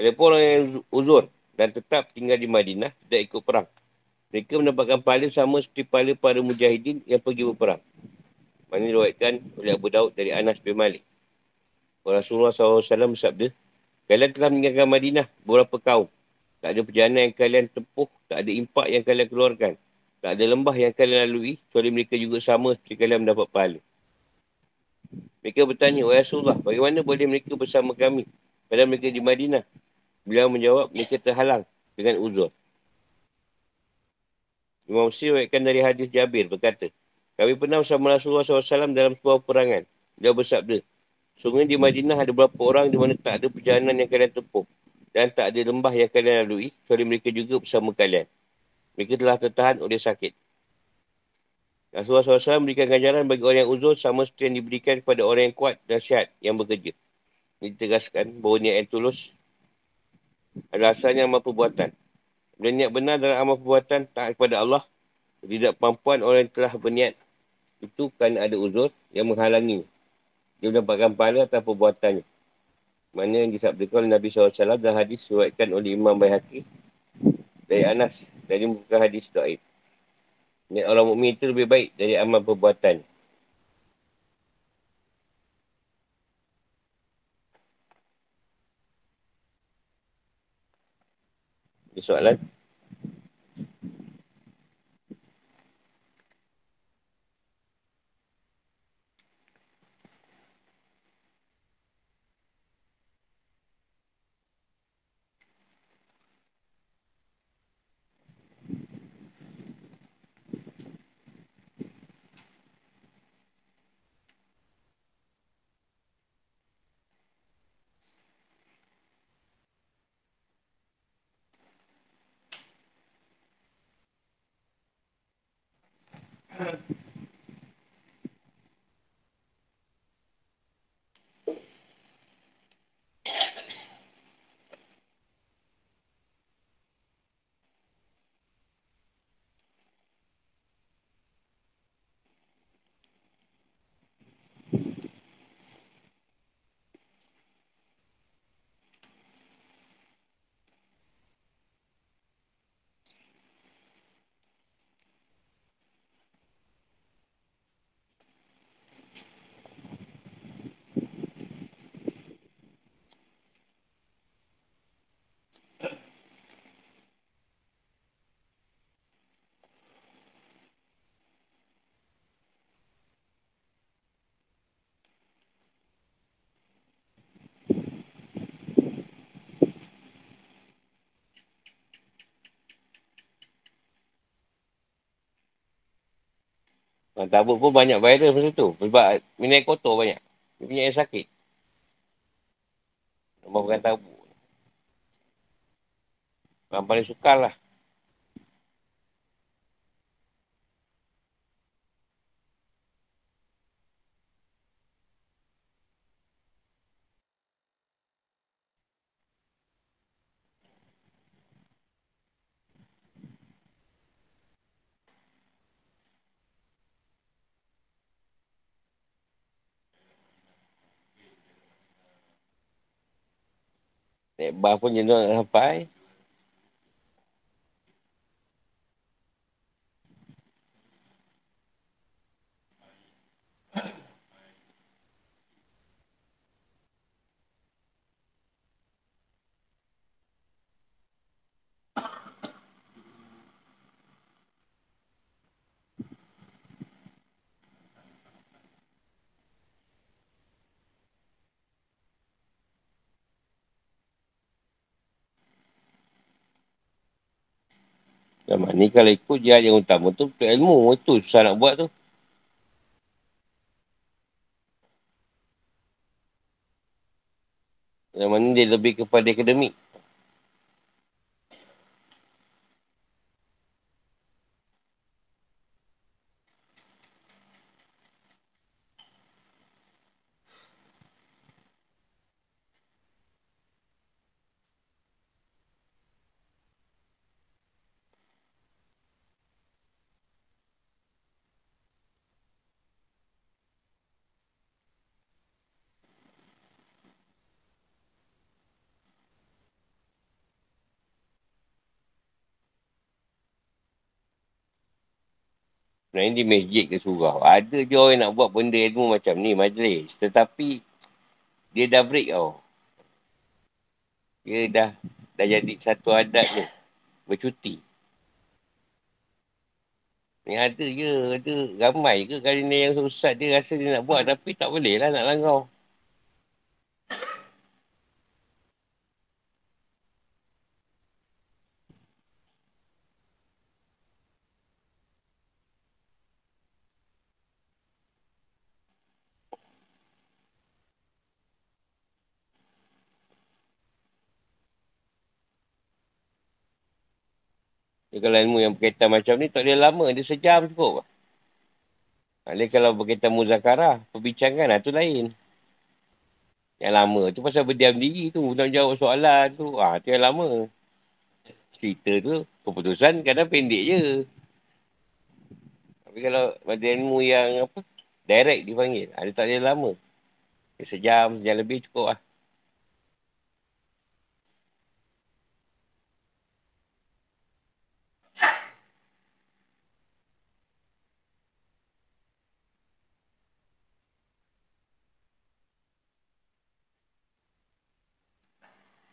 Adapun orang yang uzur dan tetap tinggal di Madinah, tidak ikut perang. Mereka mendapatkan pahala sama seperti pahala para mujahidin yang pergi berperang. Mana diriwayatkan oleh Abu Daud dari Anas bin Malik. Rasulullah SAW bersabda, Kalian telah meninggalkan Madinah beberapa kaum. Tak ada perjalanan yang kalian tempuh, tak ada impak yang kalian keluarkan. Tak ada lembah yang kalian lalui, kecuali mereka juga sama seperti kalian mendapat pahala. Mereka bertanya, Wahai Rasulullah, bagaimana boleh mereka bersama kami? Padahal mereka di Madinah. Beliau menjawab, mereka terhalang dengan uzur. Imam Muslim dari hadis Jabir berkata, kami pernah bersama Rasulullah SAW dalam sebuah perangan. Dia bersabda, Sungguh di Madinah ada beberapa orang di mana tak ada perjalanan yang kalian tempuh. Dan tak ada lembah yang kalian lalui, kecuali mereka juga bersama kalian. Mereka telah tertahan oleh sakit. Rasulullah SAW memberikan ganjaran bagi orang yang uzur sama seperti yang diberikan kepada orang yang kuat dan sihat yang bekerja. Ini ditegaskan bahawa niat yang tulus adalah asalnya amal perbuatan. Dan niat benar dalam amal perbuatan tak kepada Allah, tidak kemampuan orang yang telah berniat itu kan ada uzur yang menghalangi. Dia mendapatkan pahala atas perbuatannya. Mana yang disabdakan Nabi SAW dan hadis suatkan oleh Imam Bayhaqi dari Anas dari muka hadis do'id. Niat orang mukmin itu lebih baik dari amal perbuatan. Ada soalan? Yeah. Tabuk pun banyak viral masa tu. Sebab minyak kotor banyak. Minyak yang sakit. Nombor bukan tabuk. Yang paling sukar lah. Naik bar pun jenuh nak sampai. Zaman ni kalau ikut jihad yang utama tu, tu ilmu tu susah nak buat tu. Zaman ni dia lebih kepada akademik. Sebenarnya di masjid ke surau. Ada je orang nak buat benda ilmu macam ni, majlis. Tetapi, dia dah break tau. Dia dah, dah jadi satu adat tu. Bercuti. Ni ada je, ada ramai ke kali ni yang susah dia rasa dia nak buat tapi tak boleh lah nak langgar. Kalau ilmu yang berkaitan macam ni tak boleh lama. Dia sejam cukup. Dia kalau berkaitan muzakarah, perbincangan lah tu lain. Yang lama tu pasal berdiam diri tu. Nak jawab soalan tu. Ah, tu yang lama. Cerita tu, keputusan kadang pendek je. Tapi kalau pada ilmu yang apa, direct dipanggil. Dia tak boleh lama. Dia sejam, sejam lebih cukup lah.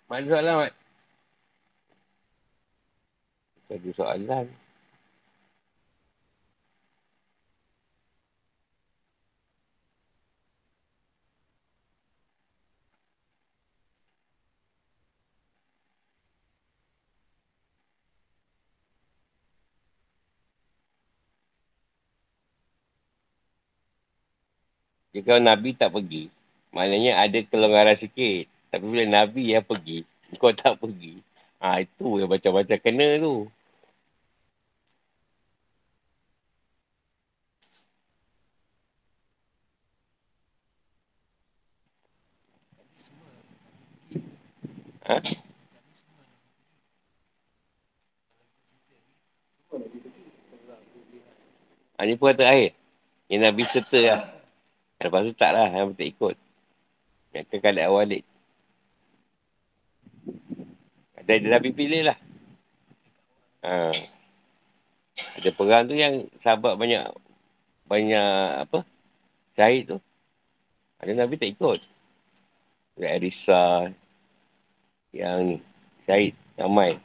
Mak ada soalan, Mat? Ada soalan. Jika Nabi tak pergi, maknanya ada kelonggaran sikit. Tapi bila Nabi yang pergi, kau tak pergi. Ha, itu yang macam-macam kena tu. Ha? Ha, ni pun kata akhir. Yang Nabi serta lah. Lepas tu tak lah. Yang tak ikut. Yang kekal awalik. Dan dia Nabi pilih lah. Ha. Ada perang tu yang sahabat banyak banyak apa syahid tu. Ada Nabi tak ikut. Yang Arisa yang ni syahid ramai.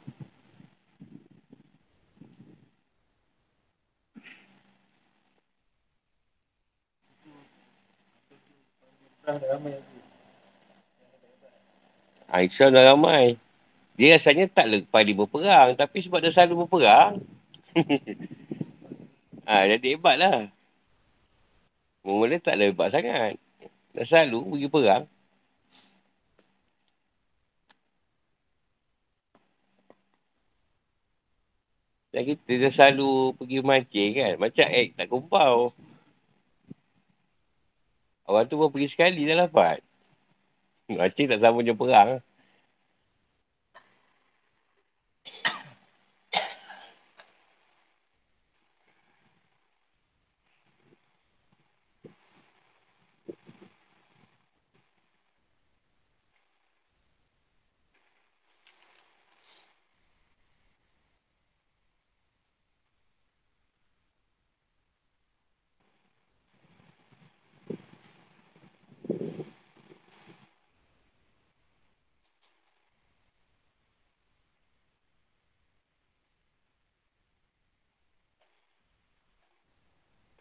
Aisyah dah ramai. Dia rasanya tak lepas dia berperang. Tapi sebab dia selalu berperang. ha, jadi hebat lah. Mula tak lebat sangat. Dah selalu pergi perang. Dan kita dah selalu pergi mancing kan. Macam egg tak kumpau. Orang tu pun pergi sekali dah dapat. Mancing tak sama je perang.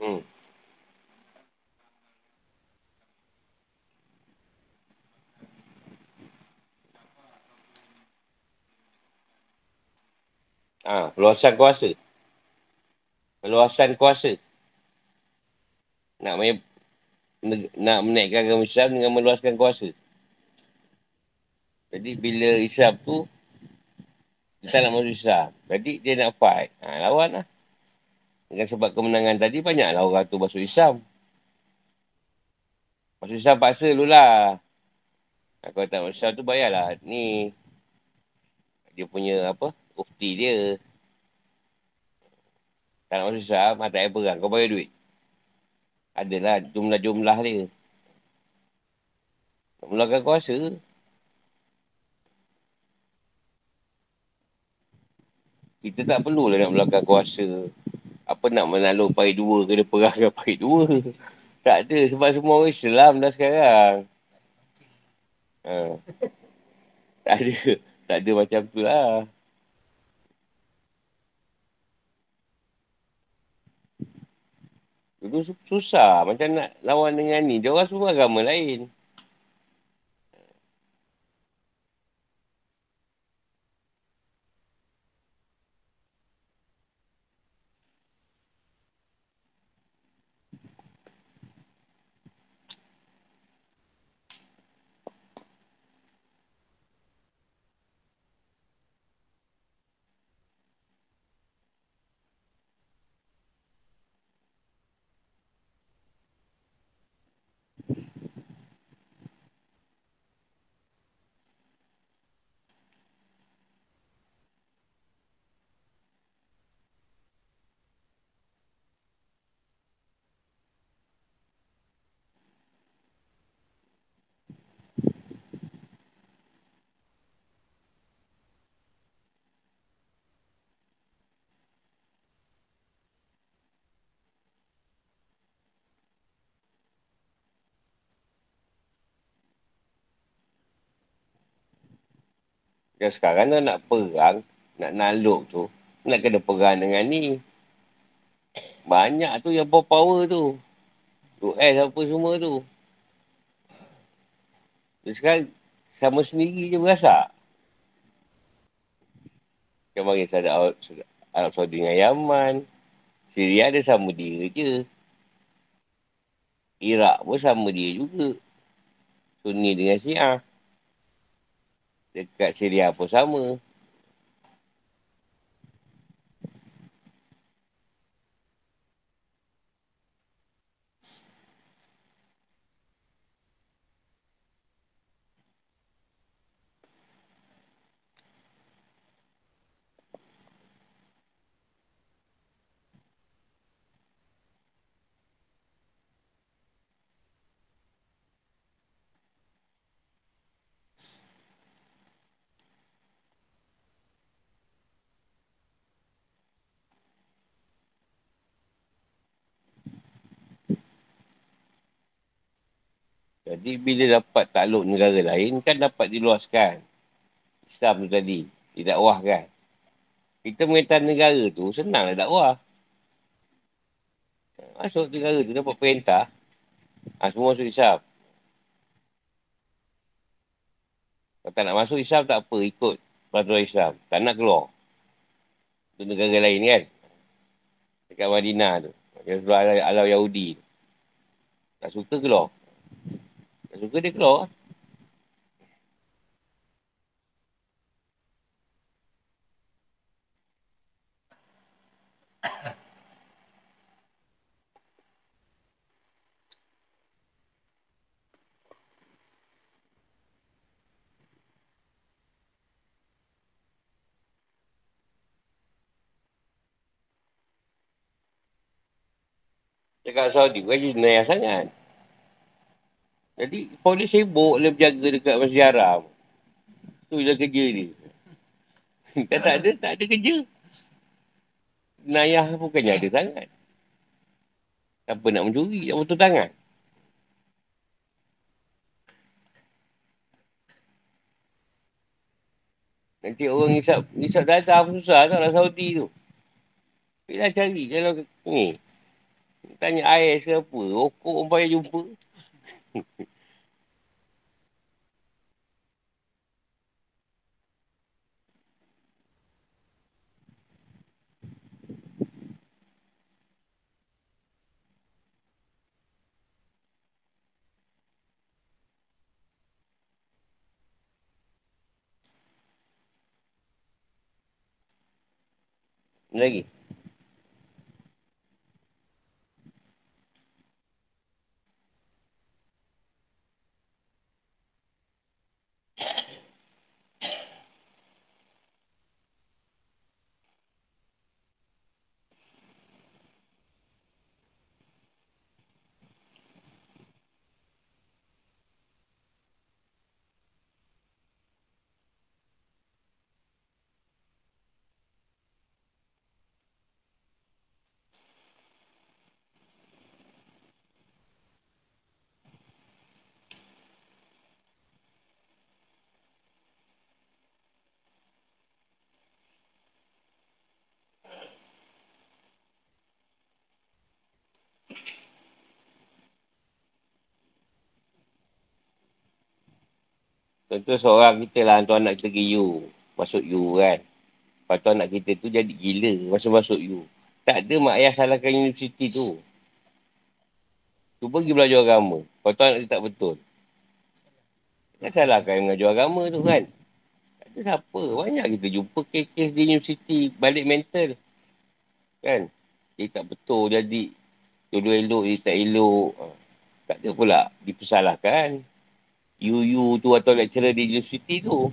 Hmm. Ha, luasan kuasa. Luasan kuasa. Nak main, nak menaikkan agama Islam dengan meluaskan kuasa. Jadi bila Islam tu, kita nak masuk Islam. Jadi dia nak fight. Ha, lawan lah. Dengan sebab kemenangan tadi, banyaklah orang tu masuk Islam. Masuk Islam paksa dulu lah. Kalau tak masuk Islam tu, bayarlah. Ni, dia punya apa, ukti dia. Tak nak masuk Islam, tak payah perang. Kau bayar duit. Adalah jumlah-jumlah dia. Nak mulakan kuasa. Kita tak perlu lah nak mulakan kuasa apa nak menakluk pahit dua kena perahkan pahit dua. Tak ada sebab semua orang Islam dah sekarang. Ha. Tak ada. Tak ada macam tu lah. Dulu susah macam nak lawan dengan ni. Dia orang semua agama lain. Yang sekarang tu nak perang, nak naluk tu, nak kena perang dengan ni. Banyak tu yang power tu. US apa semua tu. Jadi sekarang sama sendiri je berasa. Macam bagi saya Arab Saudi dengan Yaman. Syria ada sama dia je. Iraq pun sama dia juga. Sunni dengan Syiah. Dekat Syria pun sama. Jadi bila dapat takluk negara lain kan dapat diluaskan. Islam tu tadi. Didakwahkan. Kita mengentai negara tu senanglah dakwah. Masuk negara tu dapat perintah. Ha, semua masuk Islam. Kalau tak nak masuk Islam tak apa. Ikut peraturan Islam. Tak nak keluar. Itu negara lain kan. Dekat Madinah tu. Yang sebelah Alau Yahudi. Tak suka keluar. Tak suka dia keluar. Cakap Saudi bukan jenayah sangat. Jadi polis sibuk dia berjaga dekat Masjid Haram. Tu je kerja ni. kan tak ada, tak ada kerja. Nayah bukannya ada sangat. Siapa nak mencuri, nak betul tangan. Nanti orang isap, isap data apa susah tau lah Saudi tu. Bila cari kalau ni. Tanya air ke apa. Rokok orang payah jumpa. Lagi. Contoh seorang kita lah hantar anak kita pergi U. Masuk U kan. Lepas tu anak kita tu jadi gila masa masuk U. Tak ada mak ayah salahkan universiti tu. Cuba pergi belajar agama. Lepas tu anak dia tak betul. Tak salahkan mengajar agama tu kan. Tak ada siapa. Banyak kita jumpa kes-kes di universiti balik mental. Kan? Dia tak betul jadi dua elok, dia tak elok. Tak ada pula dipersalahkan. UU tu atau lecturer di universiti tu.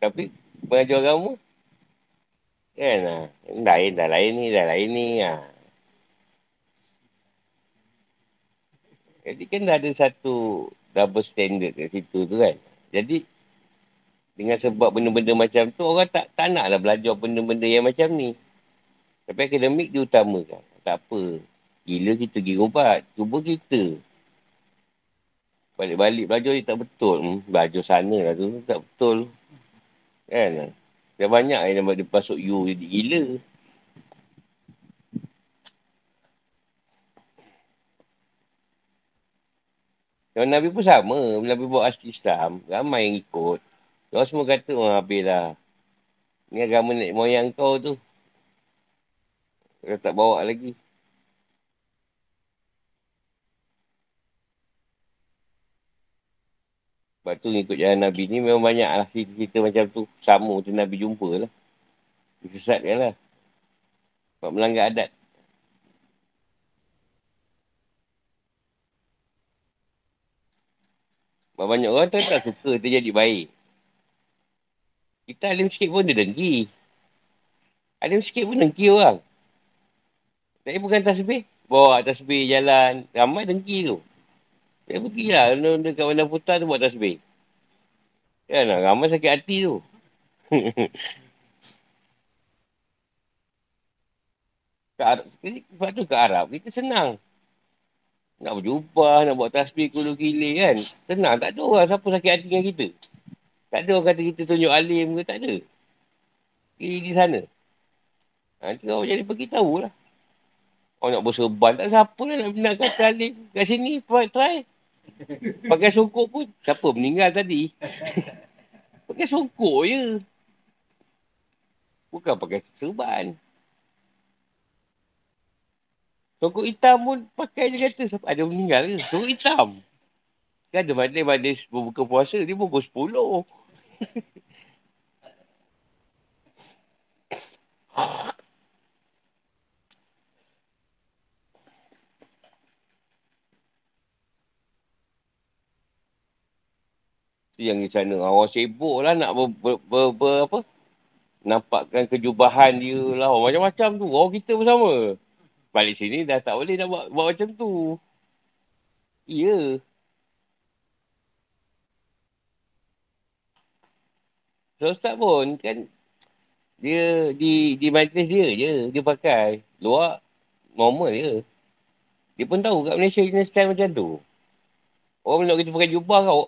Tapi mengajar agama Kan? Ha. Lain dah lain ni, dah lain ni. Ha. Jadi kan dah ada satu double standard kat situ tu kan. Jadi, dengan sebab benda-benda macam tu, orang tak, tak nak lah belajar benda-benda yang macam ni. Tapi akademik dia utamakan. Tak apa. Gila kita pergi ubat. Cuba kita. Balik-balik belajar ni tak betul. Hmm, belajar sana lah tu. Tak betul. Kan? Dah banyak yang dia masuk you jadi gila. Yang Nabi pun sama. Nabi buat asli Islam. Ramai yang ikut. Orang semua kata, oh habis lah. Ni agama nenek moyang kau tu. Kau tak bawa lagi. Sebab tu ikut jalan Nabi ni memang banyak lah cerita-cerita macam tu. Sama tu Nabi jumpa lah. Disesatkan lah. Sebab melanggar adat. Banyak orang tu tak suka tu jadi baik. Kita alim sikit pun dia dengki. Alim sikit pun dengki orang. Tapi bukan tasbih. Bawa tasbih jalan. Ramai dengki tu. Dia pergilah. Dekat mana putar tu buat tasbih. Ya nak ramai sakit hati tu. sebab tu ke Arab, kita senang. Nak berjumpa, nak buat tasbih kulu gila kan. Senang. Tak ada orang siapa sakit hati dengan kita. Tak ada orang kata kita tunjuk alim ke, tak ada. Pergi di sana. Nanti kau jadi pergi tahu lah. Orang nak berserban, tak siapa lah nak, nak kata alim. Kat sini, try. Pakai songkok pun, siapa meninggal tadi? pakai songkok je. Bukan pakai serban. Songkok hitam pun pakai je kata, siapa ada meninggal ke? Songkok hitam. Kan ada madis-madis berbuka puasa, dia pukul 10. yang di sana. Orang sibuk lah nak ber, ber, ber, ber, apa? Nampakkan kejubahan dia lah. Macam-macam tu. Orang kita bersama. Balik sini dah tak boleh nak buat, buat macam tu. Ya. So, Ustaz pun kan dia di di majlis dia je dia pakai. Luar normal je. Dia pun tahu kat Malaysia ni style macam tu. Orang nak kita pakai jubah kau.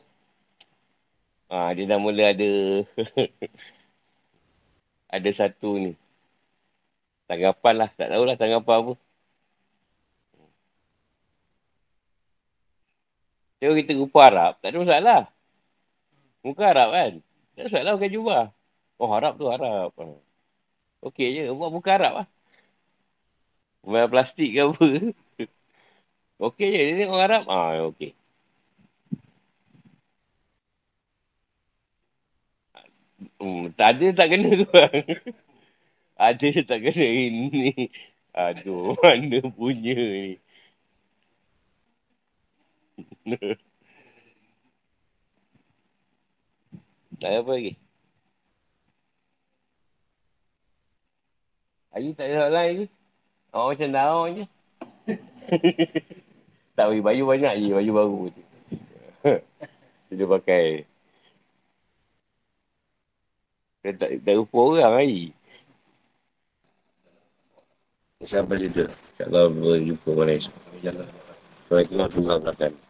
Ha, dia dah mula ada ada satu ni. Tanggapan lah. Tak tahulah tanggapan apa. Tengok kita rupa Arab. Tak ada masalah. Muka Arab kan. Tak ada masalah pakai jubah. Oh Arab tu Arab. Okey je. Buat muka Arab lah. Buat plastik ke apa. Okey je. Dia tengok Arab. Ah, okey. Hmm, tak ada tak kena tu ada tak kena ini. Aduh, mana punya ni. tak apa lagi. Ayu tak ada soalan lagi. Oh, macam daun je. tak, baju banyak je. Baju baru. Dia pakai. Dia tak, tak rupa orang lagi. Sampai dia tu. InsyaAllah berjumpa malam esok. Assalamualaikum warahmatullahi wabarakatuh.